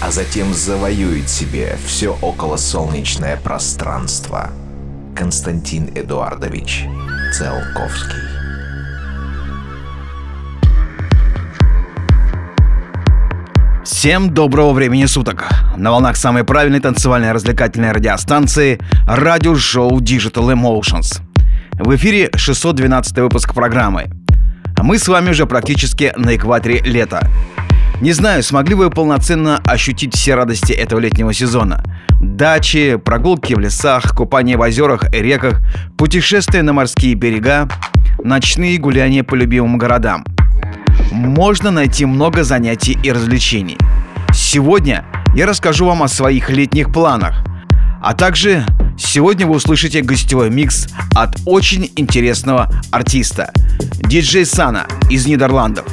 а затем завоюет себе все околосолнечное пространство. Константин Эдуардович Циолковский Всем доброго времени суток! На волнах самой правильной танцевальной развлекательной радиостанции радиошоу Digital Emotions. В эфире 612 выпуск программы. Мы с вами уже практически на экваторе лета. Не знаю, смогли вы полноценно ощутить все радости этого летнего сезона. Дачи, прогулки в лесах, купание в озерах и реках, путешествия на морские берега, ночные гуляния по любимым городам. Можно найти много занятий и развлечений. Сегодня я расскажу вам о своих летних планах, а также сегодня вы услышите гостевой микс от очень интересного артиста – диджей Сана из Нидерландов.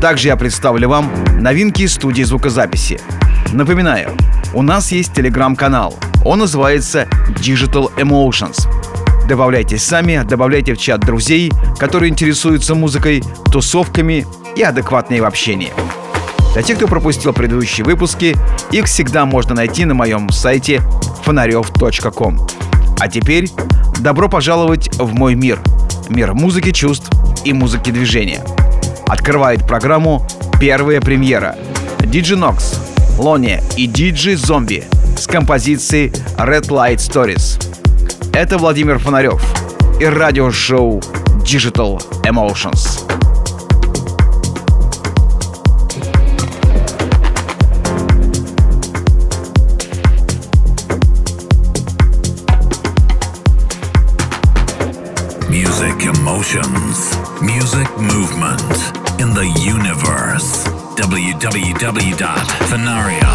Также я представлю вам новинки студии звукозаписи. Напоминаю, у нас есть телеграм-канал. Он называется Digital Emotions. Добавляйтесь сами, добавляйте в чат друзей, которые интересуются музыкой, тусовками и адекватнее в общении. Для тех, кто пропустил предыдущие выпуски, их всегда можно найти на моем сайте фонарев.ком. А теперь добро пожаловать в мой мир. Мир музыки чувств и музыки движения. Открывает программу первая премьера. Диджи Нокс, Лони и Диджи Зомби с композицией Red Light Stories. Это Владимир Фонарев и радиошоу Digital Emotions. www.venaria.com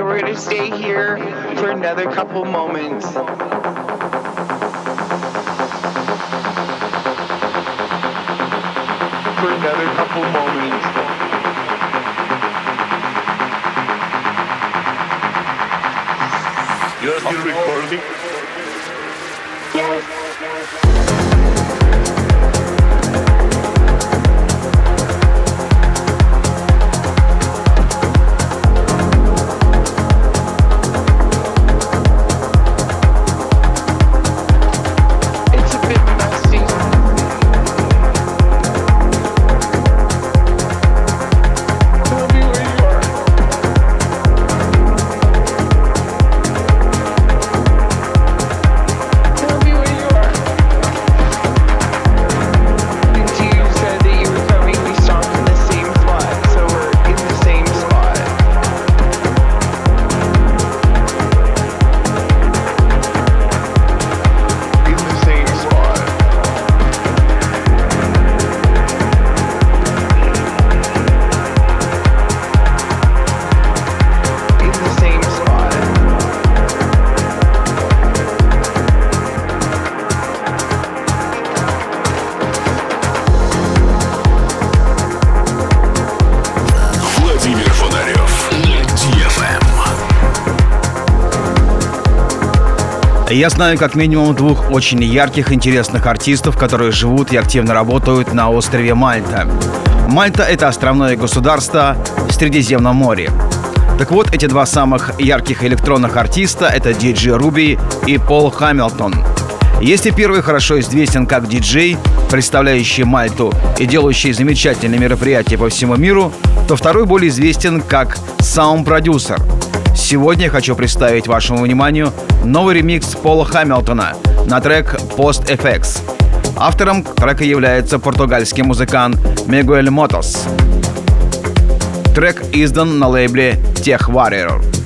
We're going to stay here for another couple moments. For another couple moments. You're still recording? Я знаю как минимум двух очень ярких, интересных артистов, которые живут и активно работают на острове Мальта. Мальта — это островное государство в Средиземном море. Так вот, эти два самых ярких электронных артиста — это диджей Руби и Пол Хамилтон. Если первый хорошо известен как диджей, представляющий Мальту и делающий замечательные мероприятия по всему миру, то второй более известен как саунд-продюсер. Сегодня хочу представить вашему вниманию новый ремикс Пола Хамилтона на трек Post FX. Автором трека является португальский музыкант Мигуэль Мотос. Трек издан на лейбле Tech Warrior.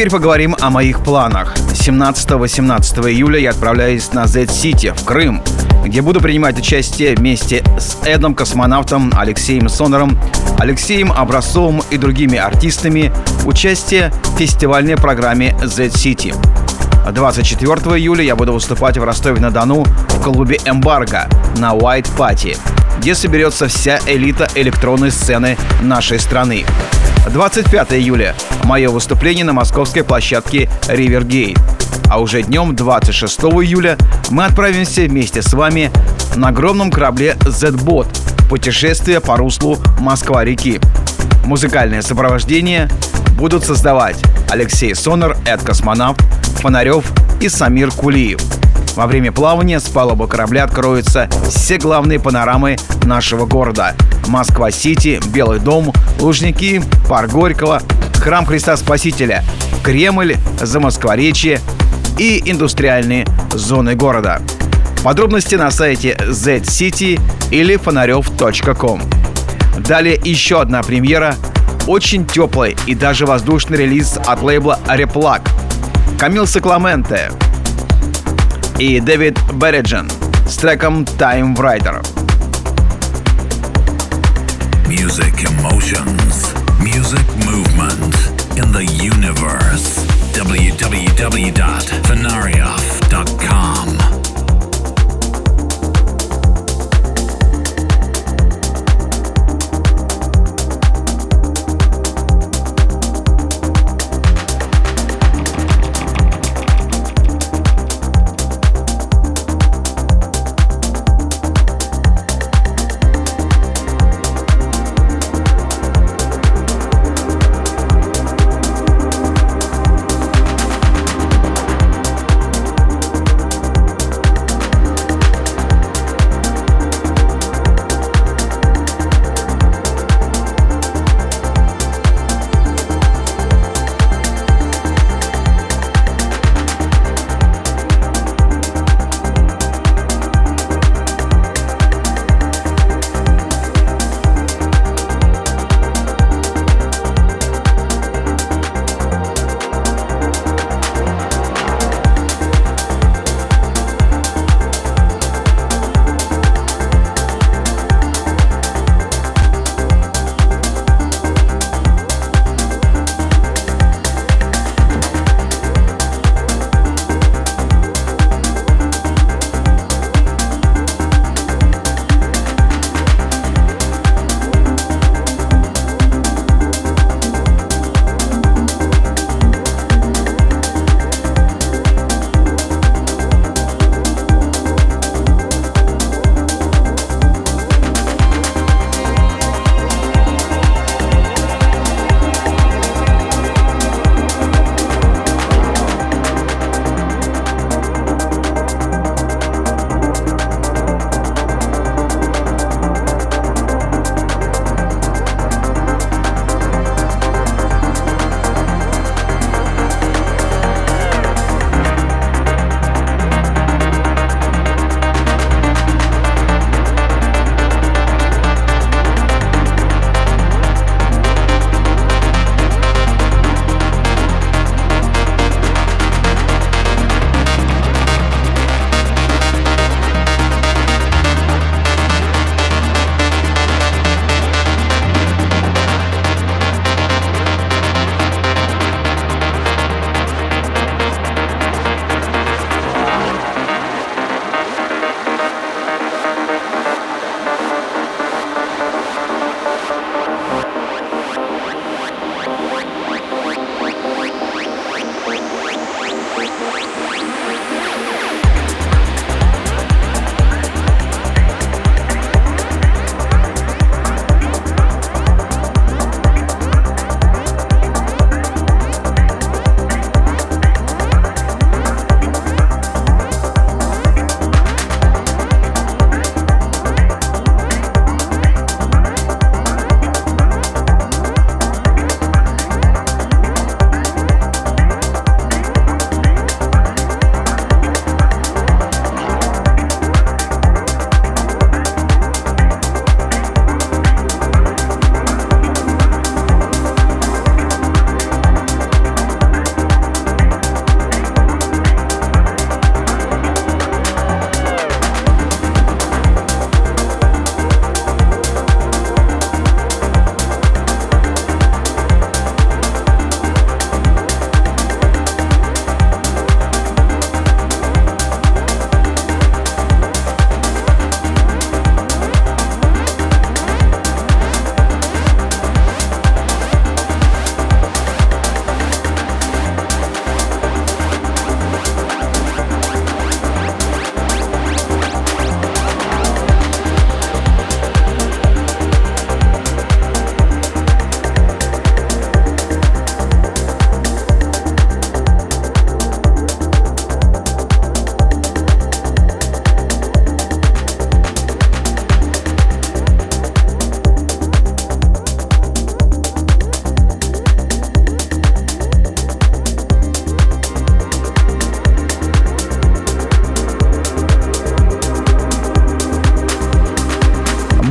Теперь поговорим о моих планах. 17-18 июля я отправляюсь на Z-City в Крым, где буду принимать участие вместе с Эдом Космонавтом, Алексеем Сонором, Алексеем Образцовым и другими артистами участие в фестивальной программе Z-City. 24 июля я буду выступать в Ростове-на-Дону в клубе «Эмбарго» на White Party, где соберется вся элита электронной сцены нашей страны. 25 июля – мое выступление на московской площадке Ривергейт. А уже днем 26 июля мы отправимся вместе с вами на огромном корабле Z-Bot путешествие по руслу Москва-реки. Музыкальное сопровождение будут создавать Алексей Сонор, Эд Космонавт, Фонарев и Самир Кулиев. Во время плавания с палубы корабля откроются все главные панорамы нашего города. Москва-Сити, Белый дом, Лужники, Парк Горького, Храм Христа Спасителя, Кремль, Замоскворечье и индустриальные зоны города. Подробности на сайте zcity или фонарев.ком. Далее еще одна премьера, очень теплый и даже воздушный релиз от лейбла Replag. Камил Сакламенте и Дэвид Берриджен с треком Time Writer. Music emotions, music movement in the universe. www.fenarioff.com.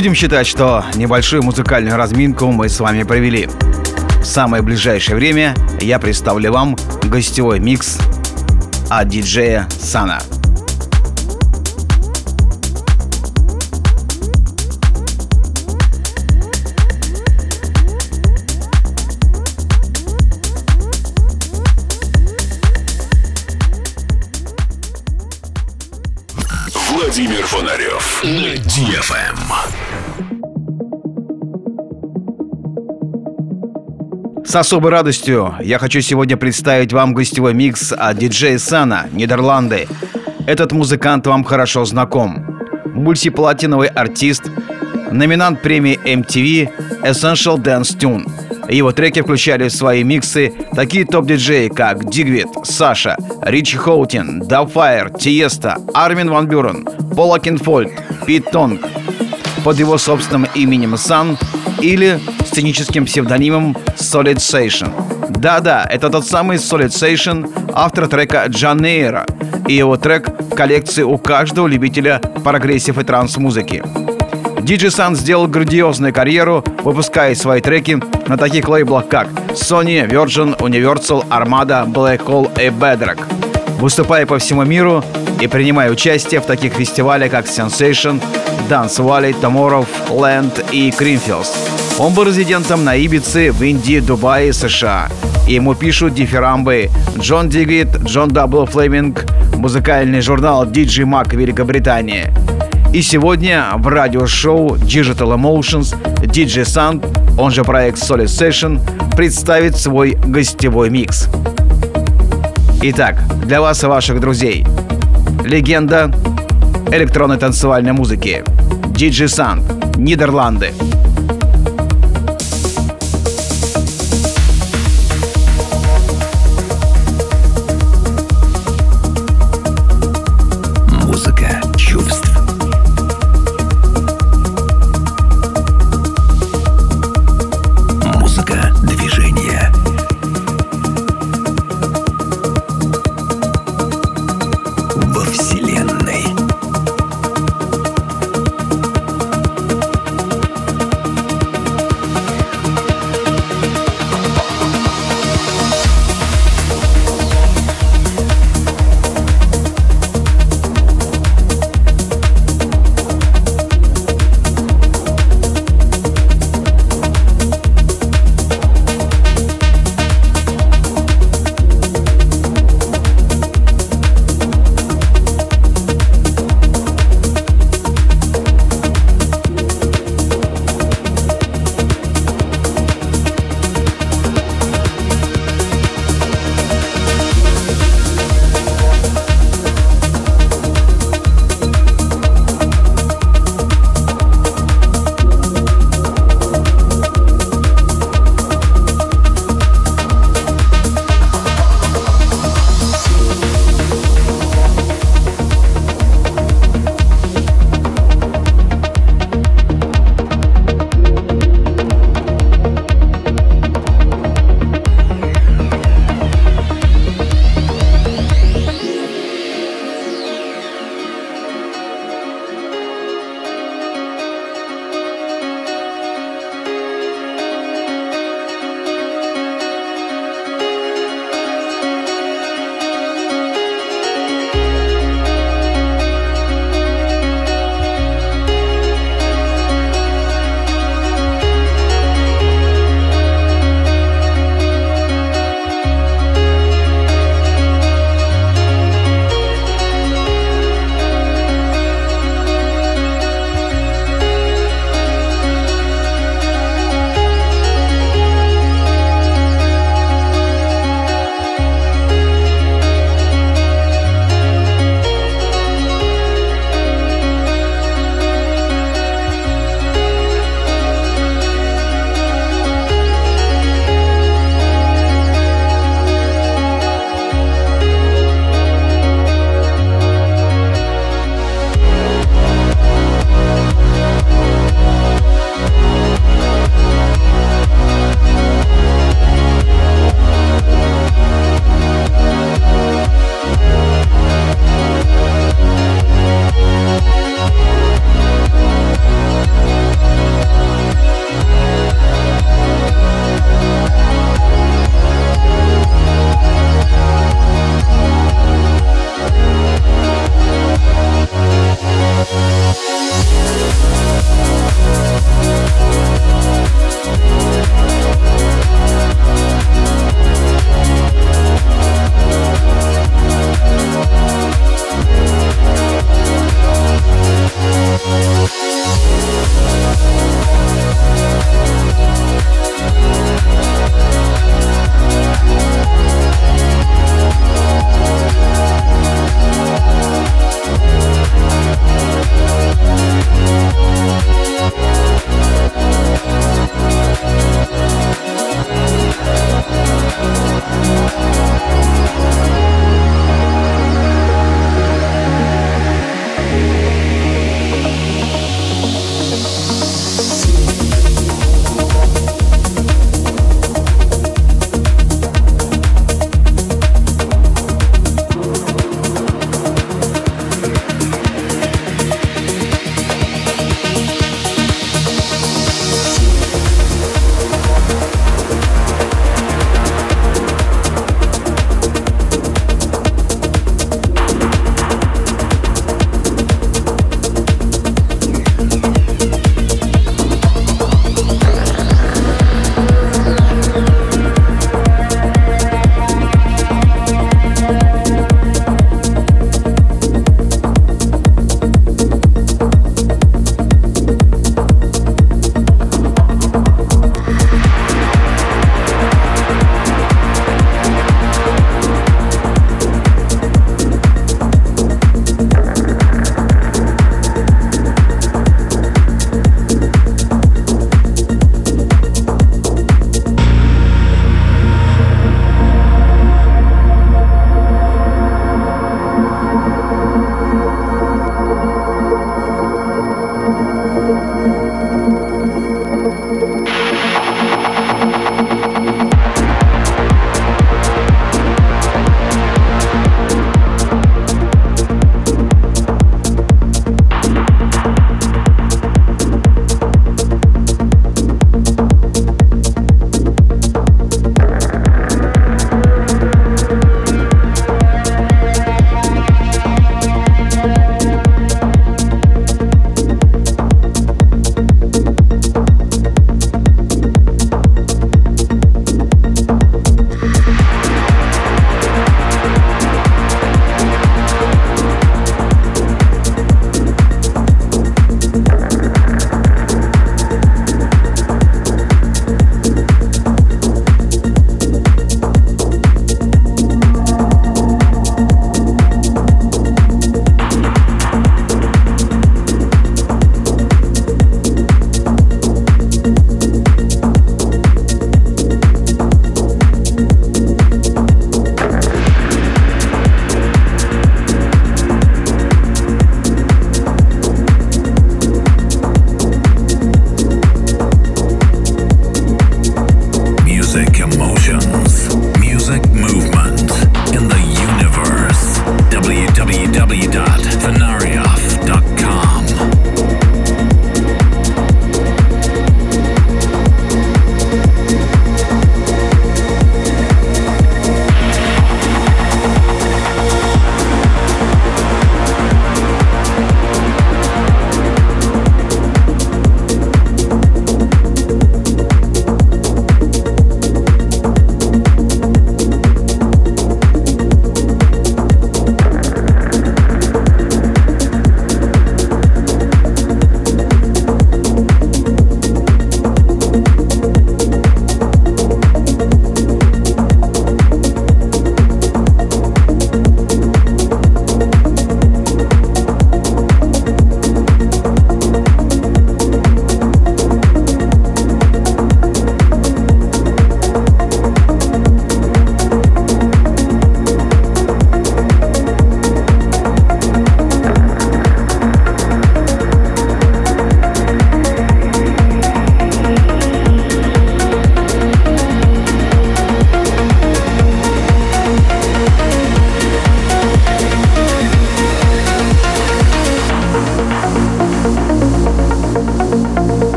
Будем считать, что небольшую музыкальную разминку мы с вами провели. В самое ближайшее время я представлю вам гостевой микс от диджея Сана. Владимир Фонарев на DFM. С особой радостью я хочу сегодня представить вам гостевой микс от диджея Сана, Нидерланды. Этот музыкант вам хорошо знаком. Мультиплатиновый артист, номинант премии MTV Essential Dance Tune – его треки включали в свои миксы такие топ-диджеи, как Дигвит, Саша, Ричи Хоутин, Дабфайр, Тиесто, Армин Ван Бюрен, Пол Окенфольд, Пит Тонг. Под его собственным именем Sun или сценическим псевдонимом Solid Sessions. Да-да, это тот самый Solid Sessions, автор трека Janeiro, и его трек в коллекции у каждого любителя прогрессив и транс-музыки. DJ Sun сделал грандиозную карьеру, выпуская свои треки на таких лейблах, как Sony, Virgin, Universal, Armada, Black Hole и Bedrock. Выступая по всему миру и принимая участие в таких фестивалях, как Sensation, Dance Valley, Tomorrowland и Creamfields. Он был резидентом на Ибице, в Индии, Дубае, США. Ему пишут дифирамбы Джон Дигвид, Джон Дабл Флеминг, музыкальный журнал DJ Mag Великобритания – и сегодня в радиошоу Digital Emotions DJ Sun, он же проект Solid Sessions, представит свой гостевой микс. Итак, для вас и ваших друзей. Легенда электронной танцевальной музыки. DJ Sun, Нидерланды.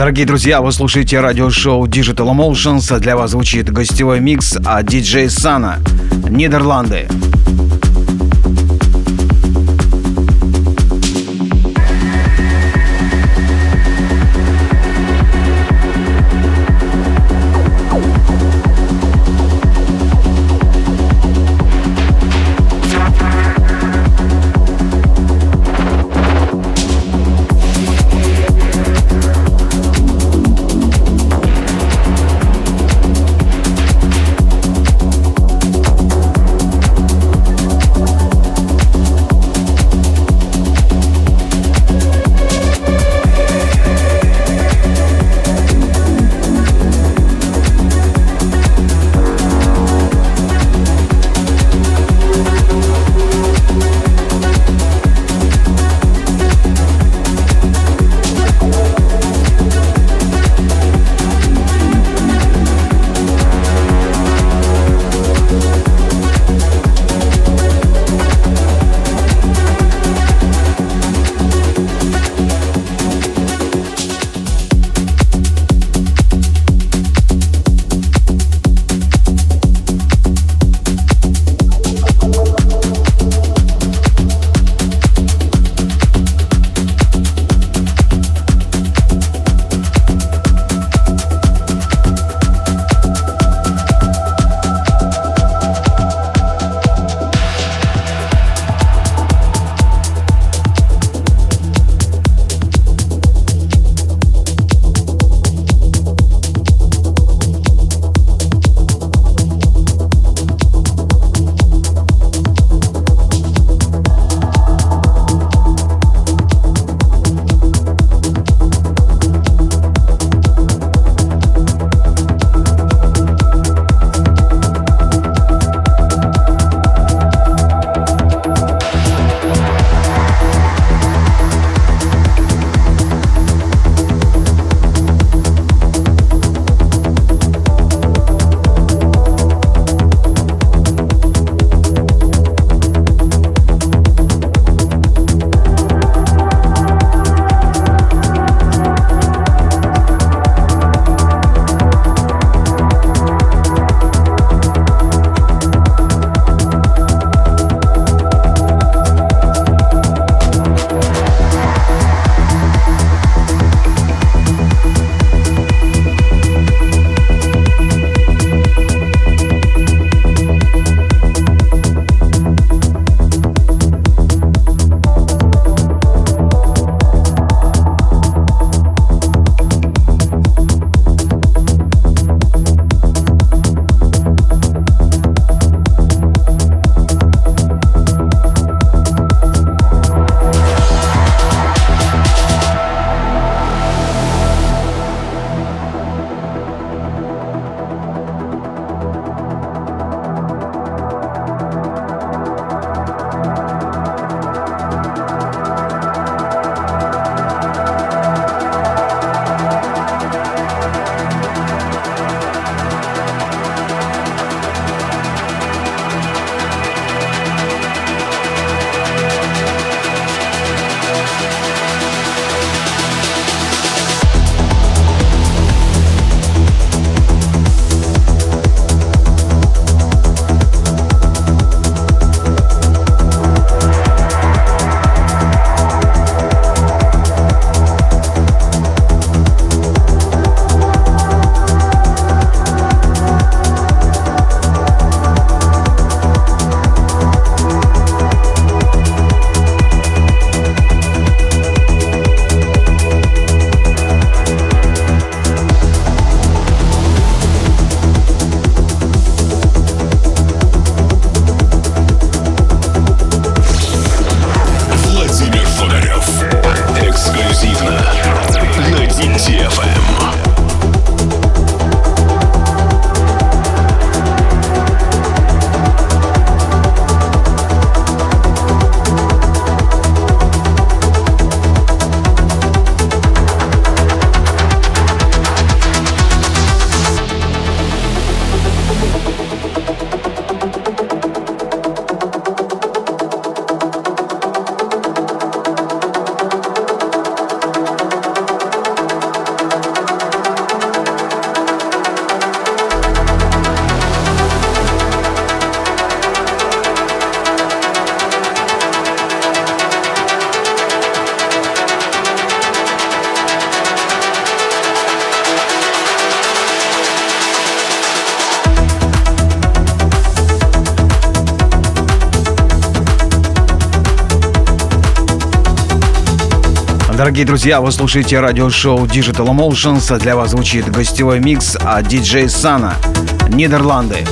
Дорогие друзья, вы слушаете радиошоу Digital Emotions. Для вас звучит гостевой микс от диджей Сана, Нидерланды. Дорогие друзья, вы слушаете радиошоу Digital Emotions. Для вас звучит гостевой микс от диджей Сана, Нидерланды.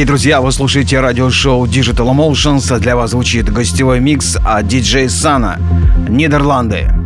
Дорогие друзья, вы слушаете радиошоу Digital Emotions. Для вас звучит гостевой микс от диджей Сана, Нидерланды.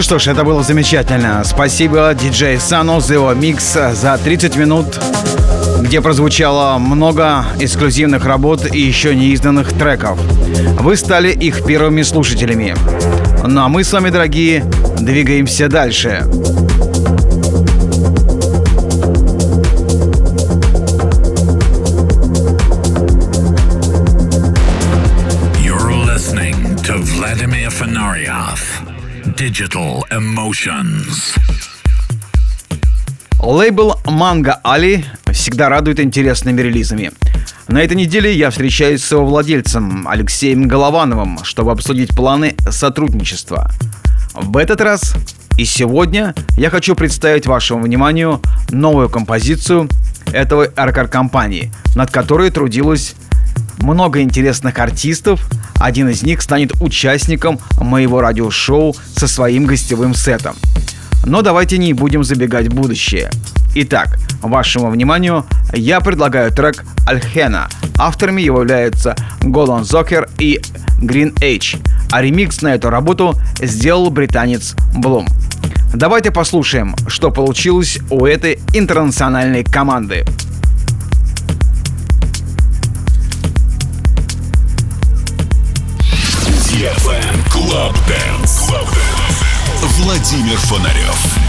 Ну что ж, это было замечательно. Спасибо диджей Сану за его микс за 30 минут, где прозвучало много эксклюзивных работ и еще не изданных треков. Вы стали их первыми слушателями. Ну а мы с вами, дорогие, двигаемся дальше. You're Digital Emotions. Лейбл Манга Али всегда радует интересными релизами. На этой неделе я встречаюсь с его владельцем Алексеем Головановым, чтобы обсудить планы сотрудничества. В этот раз и сегодня я хочу представить вашему вниманию новую композицию этого РКР-компании, над которой трудилось много интересных артистов. Один из них станет участником моего радиошоу со своим гостевым сетом. Но давайте не будем забегать в будущее. Итак, вашему вниманию я предлагаю трек Альхена. Авторами являются Голан Зокер и Green Age, а ремикс на эту работу сделал британец Блум. Давайте послушаем, что получилось у этой интернациональной команды. Club Dance. Club Dance. Владимир Фонарев.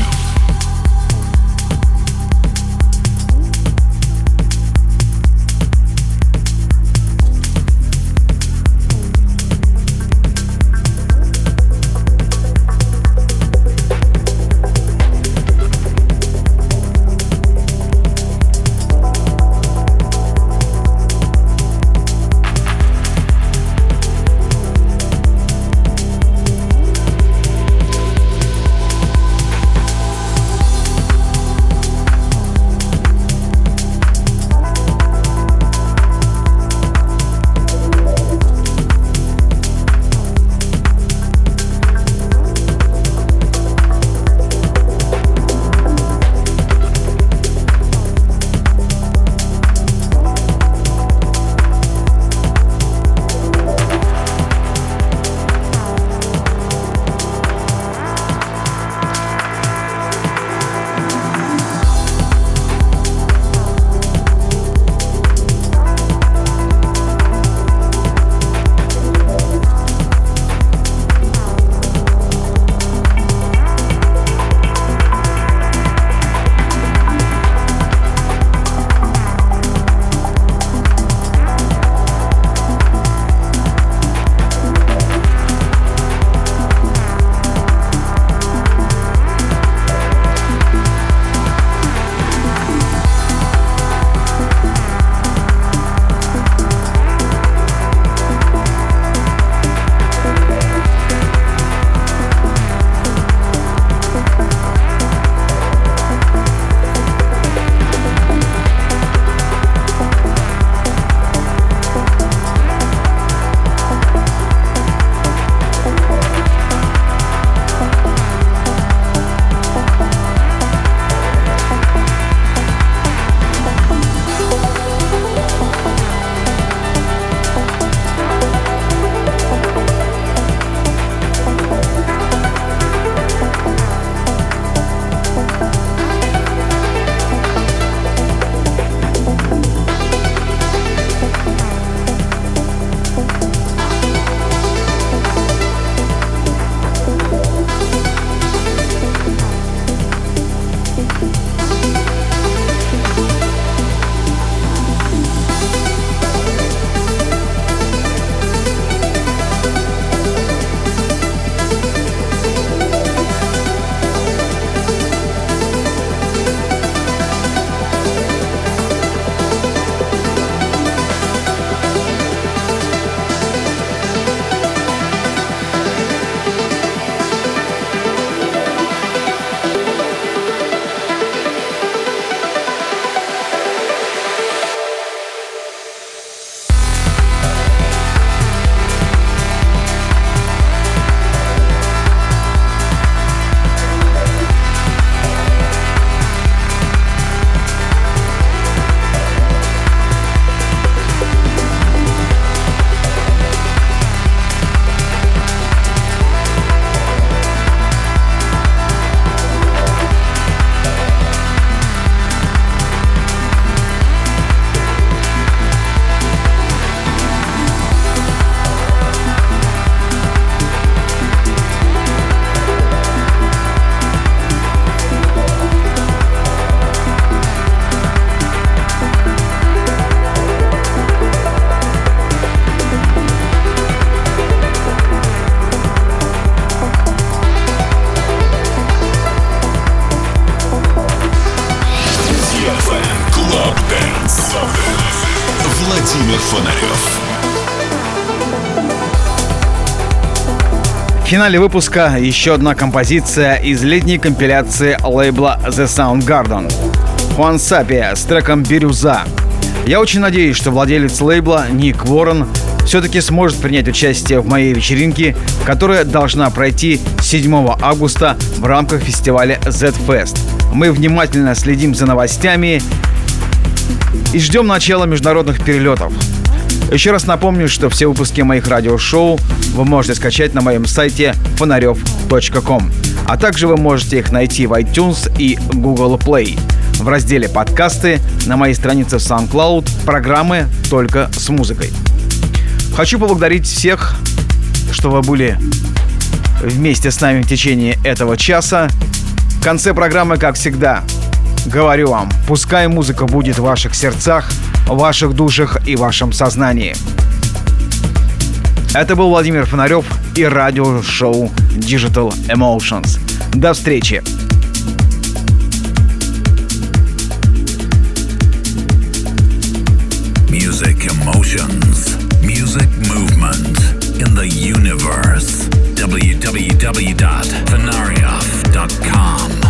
Финале выпуска еще одна композиция из летней компиляции лейбла The Sound Garden. Хуан Сапия с треком «Бирюза». Я очень надеюсь, что владелец лейбла Ник Уоррен все-таки сможет принять участие в моей вечеринке, которая должна пройти 7 августа в рамках фестиваля Z-Fest. Мы внимательно следим за новостями и ждем начала международных перелетов. Еще раз напомню, что все выпуски моих радиошоу вы можете скачать на моем сайте фонарев.ком, а также вы можете их найти в iTunes и Google Play в разделе «Подкасты» на моей странице в SoundCloud программы «Только с музыкой». Хочу поблагодарить всех, что вы были вместе с нами в течение этого часа. В конце программы, как всегда, говорю вам, пускай музыка будет в ваших сердцах, ваших душах и вашем сознании. Это был Владимир Фонарев и радиошоу Digital Emotions. До встречи! Music emotions, music movement in the universe. www.venarioff.com.